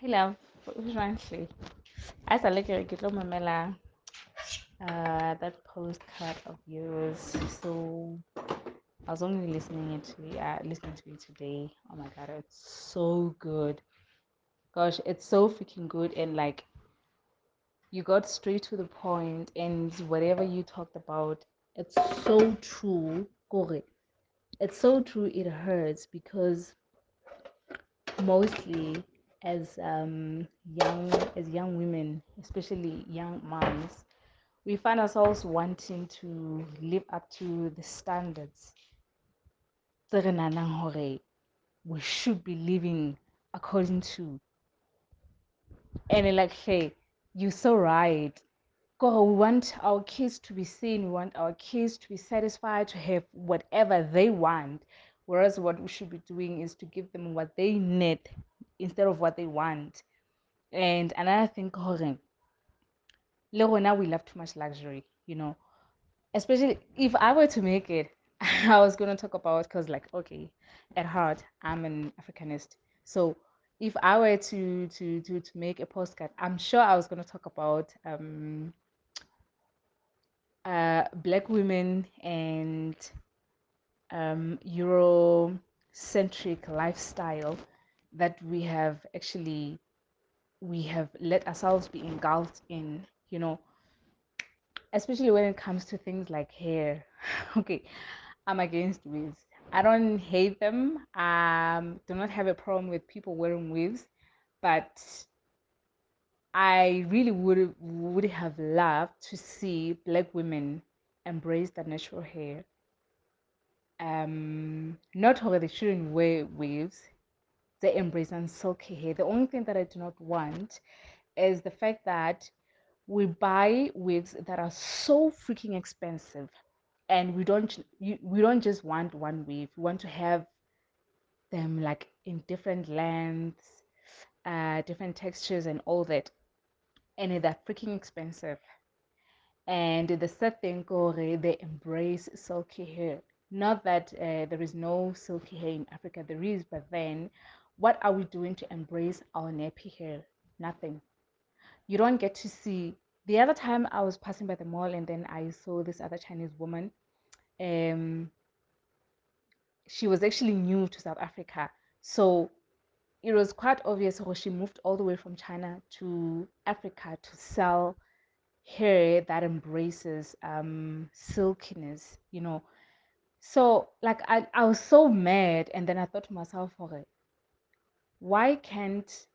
Hey love, honestly, as I look at it, Mamela, uh, that postcard of yours. So I was only listening to uh, listening to it today. Oh my god, it's so good. Gosh, it's so freaking good and like you got straight to the point and whatever you talked about, it's so true. It's so true it hurts because mostly as um, young as young women, especially young moms, we find ourselves wanting to live up to the standards we should be living according to. And like, hey, you're so right. God, we want our kids to be seen. We want our kids to be satisfied, to have whatever they want. Whereas what we should be doing is to give them what they need instead of what they want. And another thing, le rona we love too much luxury, you know. Especially if I were to make it, I was gonna talk about because like okay, at heart I'm an Africanist. So if I were to to to to make a postcard, I'm sure I was gonna talk about um uh black women and um Eurocentric lifestyle that we have actually we have let ourselves be engulfed in, you know, especially when it comes to things like hair. okay, I'm against wigs. I don't hate them. Um, do not have a problem with people wearing wigs, but I really would would have loved to see black women embrace the natural hair. Um, not only they shouldn't wear wigs, they embrace and silky hair. The only thing that I do not want is the fact that we buy wigs that are so freaking expensive and we don't you, we don't just want one wave we want to have them like in different lengths uh different textures and all that. And they're freaking expensive. And the sad thing they embrace silky hair. Not that uh, there is no silky hair in africa there is but then what are we doing to embrace our nappy hair nothing. You don't get to see. The other time i was passing by the mall and then i saw this other chinese woman um she was actually new to south africa. So it was quite obvious how she moved all the way from china to africa to sell hair that embraces um silkiness you know. So like I, I was so mad and then i thought to myself okay why can't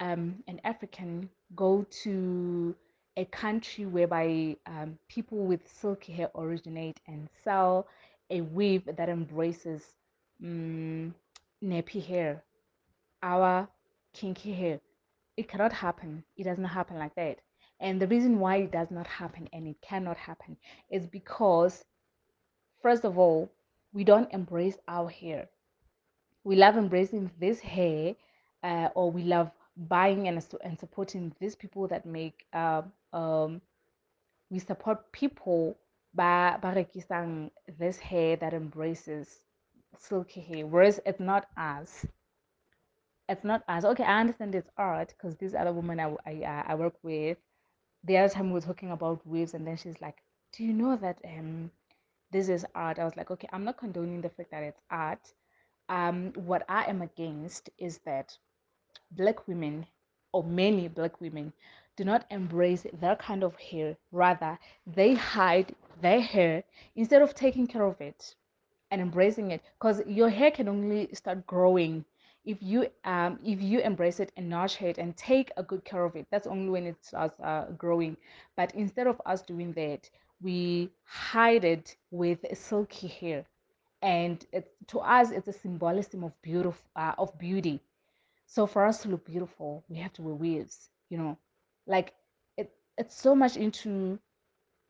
um, an African go to a country whereby um, people with silky hair originate and sell a weave that embraces um, nappy hair, our kinky hair. It cannot happen. It does not happen like that. And the reason why it does not happen and it cannot happen is because, first of all, we don't embrace our hair. We love embracing this hair, uh, or we love buying and, and supporting these people that make uh, um, we support people by by this hair that embraces silky hair. Whereas it's not us. It's not us. Okay i understand it's art because this other woman I, I, uh, I work with the other time we were talking about waves and then she's like do you know that um this is art? I was like okay i'm not condoning the fact that it's art um what i am against is that black women or many black women do not embrace their kind of hair. Rather they hide their hair instead of taking care of it and embracing it because your hair can only start growing if you um if you embrace it and nurture it and take a good care of it. That's only when it starts uh, growing. But instead of us doing that we hide it with silky hair and it, to us it's a symbolism of beautiful uh, of beauty so for us to look beautiful, we have to wear weaves, you know. Like it it's so much into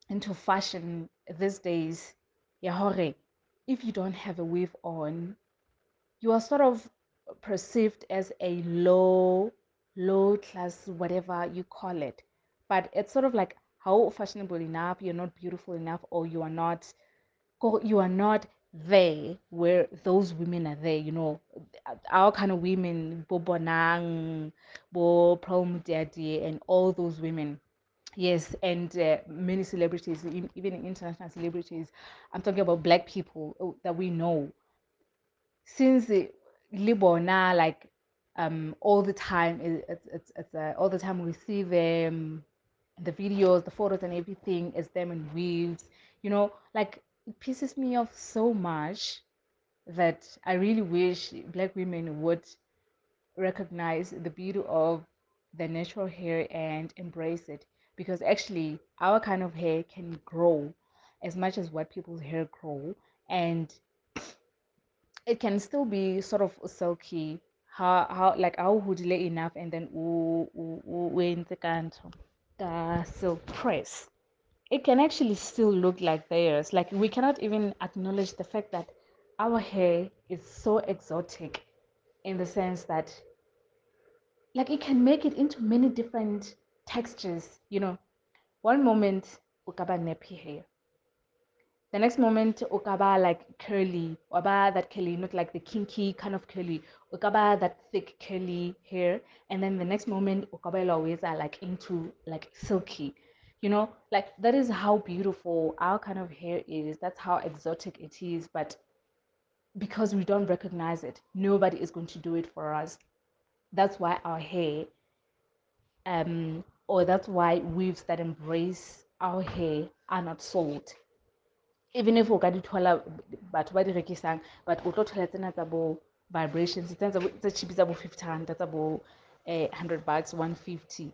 into fashion these days. Yeah, if you don't have a weave on, you are sort of perceived as a low low class whatever you call it. But it's sort of like how fashionable enough, you're not beautiful enough or you are not you are not there where those women are there, you know, our kind of women, Bo Bonang, Bo Prom Daddy, and all those women. Yes, and uh, many celebrities, even international celebrities. I'm talking about black people oh, that we know. Since Libona, like um, all the time, it's it's, it's uh, all the time we see them, the videos, the photos, and everything is them in weaves. You know, like it pisses me off so much that I really wish black women would recognize the beauty of the natural hair and embrace it because actually our kind of hair can grow as much as white people's hair grow and it can still be sort of silky how how like how hodile enough and then wenze kanto ka silk press it can actually still look like theirs. Like we cannot even acknowledge the fact that our hair is so exotic in the sense that like it can make it into many different textures, you know. One moment ukaba nappy hair. The next moment ukaba like curly, ukaba that curly, not like the kinky kind of curly, ukaba that thick curly hair, and then the next moment ukaba always are like into like silky you know like that is how beautiful our kind of hair is. That's how exotic it is. But because we don't recognize it nobody is going to do it for us. That's why our hair um or that's why weaves that embrace our hair are not sold. Even if o ka di thola batho ba di rekisang but o tlo thola tsena tsa vibrations bo tse cheap tsa bo 50 rand tsa bo eh, 100 bucks 150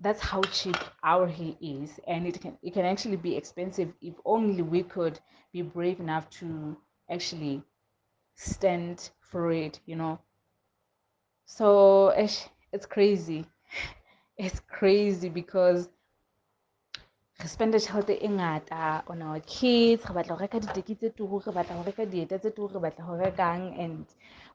that's how cheap our hair is and it can it can actually be expensive if only we could be brave enough to actually stand for it you know? So it's, crazy. It's crazy because re spend tšhelete e ngata on our kids re batla go reka diteki tse turu re batla go reka dieta tse turu re batla go rekang and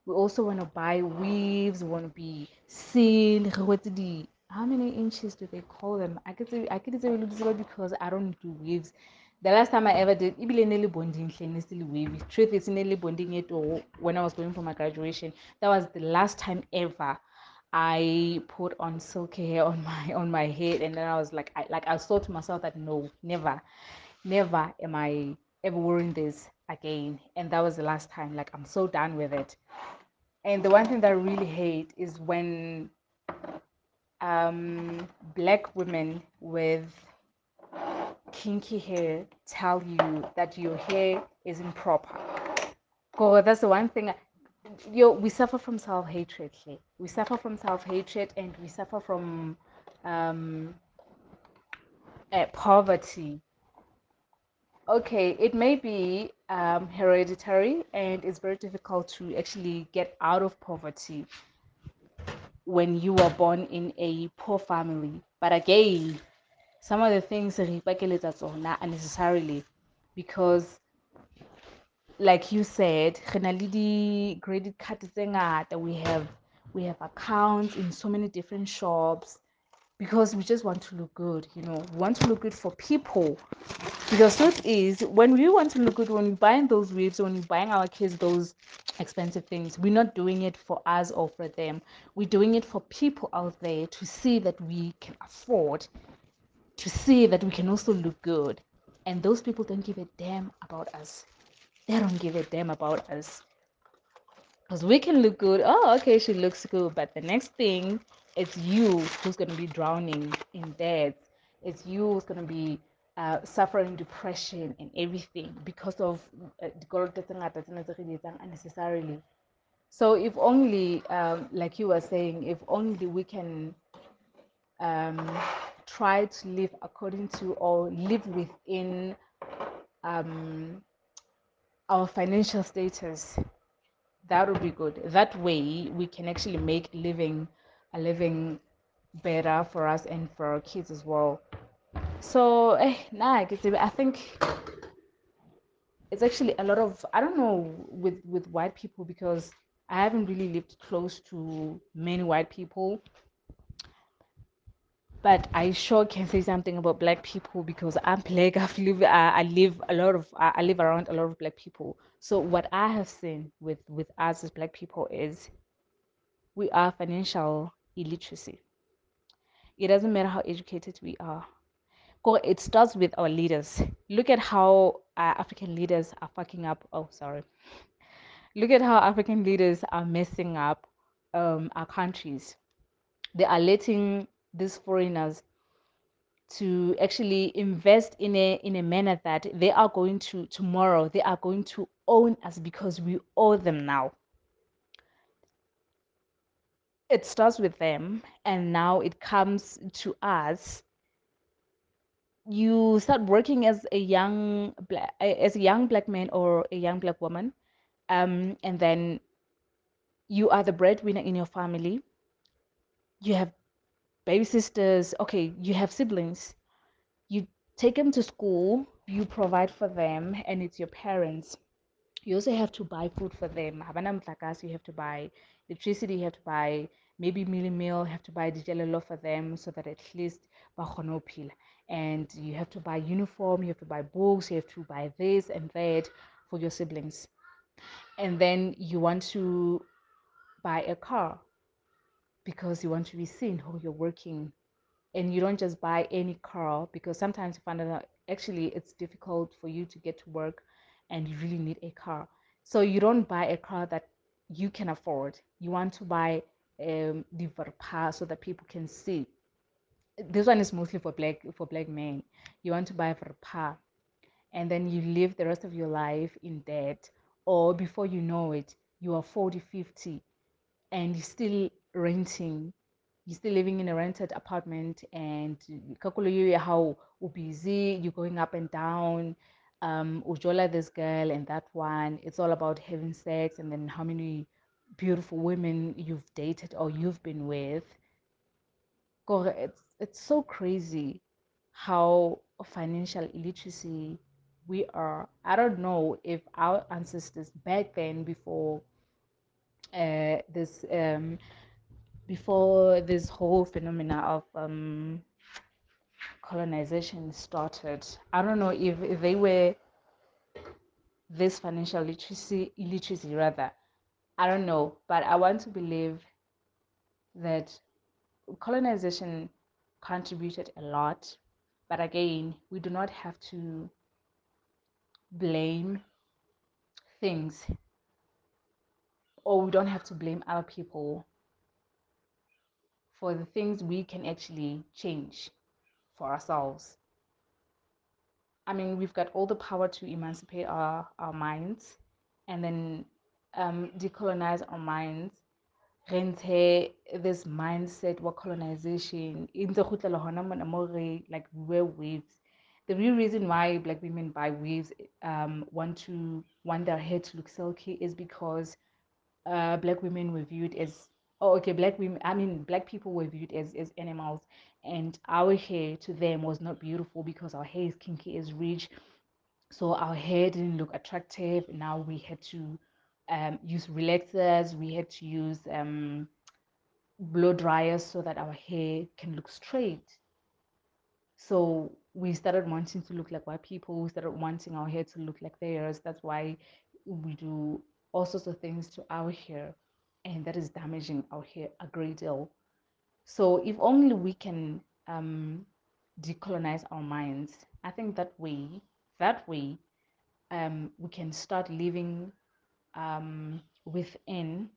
we also want to buy weaves we want to be seen re wetse di how many inches do they call them I ke tsebe- I le di because i don't do waves. the last time i ever did ebile ne le bonding le weave truth is ne le bonding e toro oh, when i was going for my graduation that was the last time ever I put on silky hair on my on my head, and then I was like, I like I thought to myself that no, never, never am I ever wearing this again. And that was the last time. Like I'm so done with it. And the one thing that I really hate is when um, black women with kinky hair tell you that your hair is improper. God, that's the one thing. I- Yo, we suffer from self hatred. We suffer from self hatred, and we suffer from um, uh, poverty. Okay, it may be um, hereditary, and it's very difficult to actually get out of poverty when you were born in a poor family. But again, some of the things re ipakeletsa tsona unnecessarily because like you said credit card ngata. We have we have accounts in so many different shops because we just want to look good you know. We want to look good for people. Because truth is when we want to look good when we're buying those weaves when we're buying our kids those expensive things. We're not doing it for us or for them. We're doing it for people out there to see that we can afford to see that we can also look good. And those people don't give a damn about us. They don't give a damn about us. Because we can look good. Oh okay she looks good. But the next thing it's you who's going to be drowning in debt. It's you who's going to be uh, suffering depression and everything because of uh, unnecessarily. So if only um, like you were saying if only we can um, try to live according to or live within um, our financial status that would be good. That way we can actually make living a living better for us and for our kids as well so eh, nah, I, think it's actually a lot of i don't know with with white people because i haven't really lived close to many white people but I sure can say something about black people because I'm black. I've live, I, I live a lot of, I, I live around a lot of black people. So what I have seen with with us as black people is we are financial illiteracy. It doesn't matter how educated we are. It starts with our leaders. Look at how uh, African leaders are fucking up. Oh, sorry. Look at how African leaders are messing up um, our countries. They are letting these foreigners to actually invest in a in a manner that they are going to tomorrow they are going to own us because we owe them now it starts with them and now it comes to us you start working as a young black as a young black man or a young black woman um, and then you are the breadwinner in your family. You have baby sisters okay you have siblings. You take them to school you provide for them and it's your parents. You also have to buy food for them. You have to buy electricity you have to buy maybe mealy meal have to buy dijalelo for them so that at least phila and you have to buy uniform you have to buy books you have to buy this and that for your siblings. And then you want to buy a car because you want to be seen how you're working. And you don't just buy any car because sometimes you find out actually it's difficult for you to get to work and you really need a car. So you don't buy a car that you can afford. You want to buy um, the Verpa so that people can see this one is mostly for black for black men. You want to buy Verpa and then you live the rest of your life in debt or before you know it you are 40 50 and you're still renting. You're still living in a rented apartment and how busy you're going up and down. Um ujola this girl and that one. It's all about having sex and then how many beautiful women you've dated or you've been with. It's it's so crazy how financial illiteracy we are i don't know if our ancestors back then before uh, this um, before this whole phenomena of um, colonization started. I don't know if, if they were this financial literacy, illiteracy rather. I don't know, but I want to believe that colonization contributed a lot. But again, we do not have to blame things or we don't have to blame other people for the things we can actually change for ourselves. I mean, we've got all the power to emancipate our, our minds and then um, decolonize our minds. Rente this mindset what colonization in the like wear waves. The real reason why black women buy waves um, want to want their hair to look silky is because uh, black women were viewed as oh okay black women i mean black people were viewed as, as animals and our hair to them was not beautiful because our hair is kinky as rich. So our hair didn't look attractive. Now we had to um, use relaxers. We had to use um, blow dryers so that our hair can look straight. So we started wanting to look like white people. We started wanting our hair to look like theirs. That's why we do all sorts of things to our hair and that is damaging our hair a great deal. So if only we can um, decolonize our minds i think that way that way um, we can start living um, within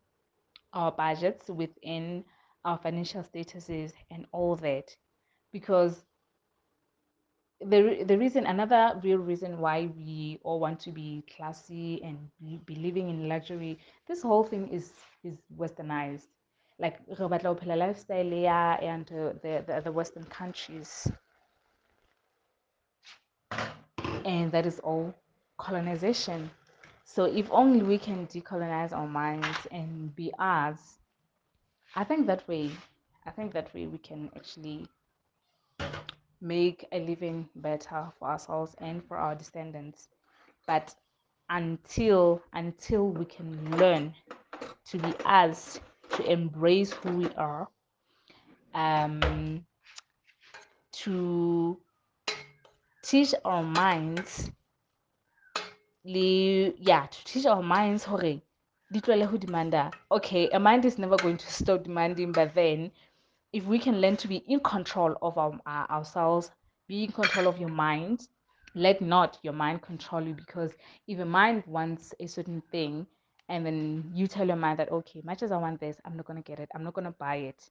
our budgets within our financial statuses and all that. Because the, the reason another real reason why we all want to be classy and be, living in luxury this whole thing is is westernized. Like ho lifestyle and the, the the western countries. And that is all colonization so if only we can decolonize our minds and be us i think that way i think that way we can actually make a living better for ourselves and for our descendants. But until until we can learn to be us to embrace who we are um to teach our minds le yeah to teach our minds hore di tlohele ho demanda okay a mind is never going to stop demanding but then if we can learn to be in control of our, uh, ourselves be in control of your mind let not your mind control you because if a mind wants a certain thing and then you tell your mind that okay much as i want this i'm not going to get it i'm not going to buy it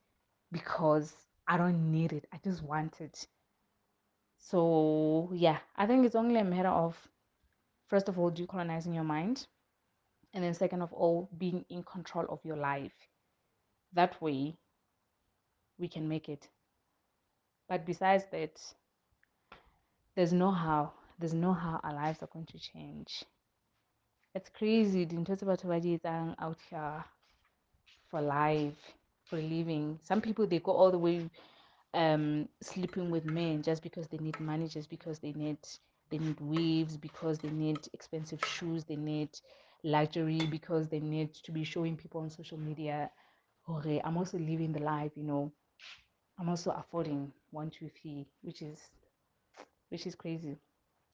because i don't need it i just want it. So yeah i think it's only a matter of first of all decolonizing your mind and then second of all being in control of your life. That way we can make it. But besides that there's no how there's no how our lives are going to change. It's crazy dintho tse batho ba di etsang out here for life for living. Some people they go all the way um sleeping with men just because they need money just because they need they need weaves because they need expensive shoes they need luxury because they need to be showing people on social media. Okay i'm also living the life you know. I'm also affording one two three which is which is crazy.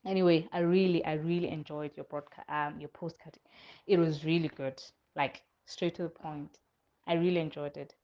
Anyway i really i really enjoyed your broadcast um your postcard. It was really good like straight to the point. I really enjoyed it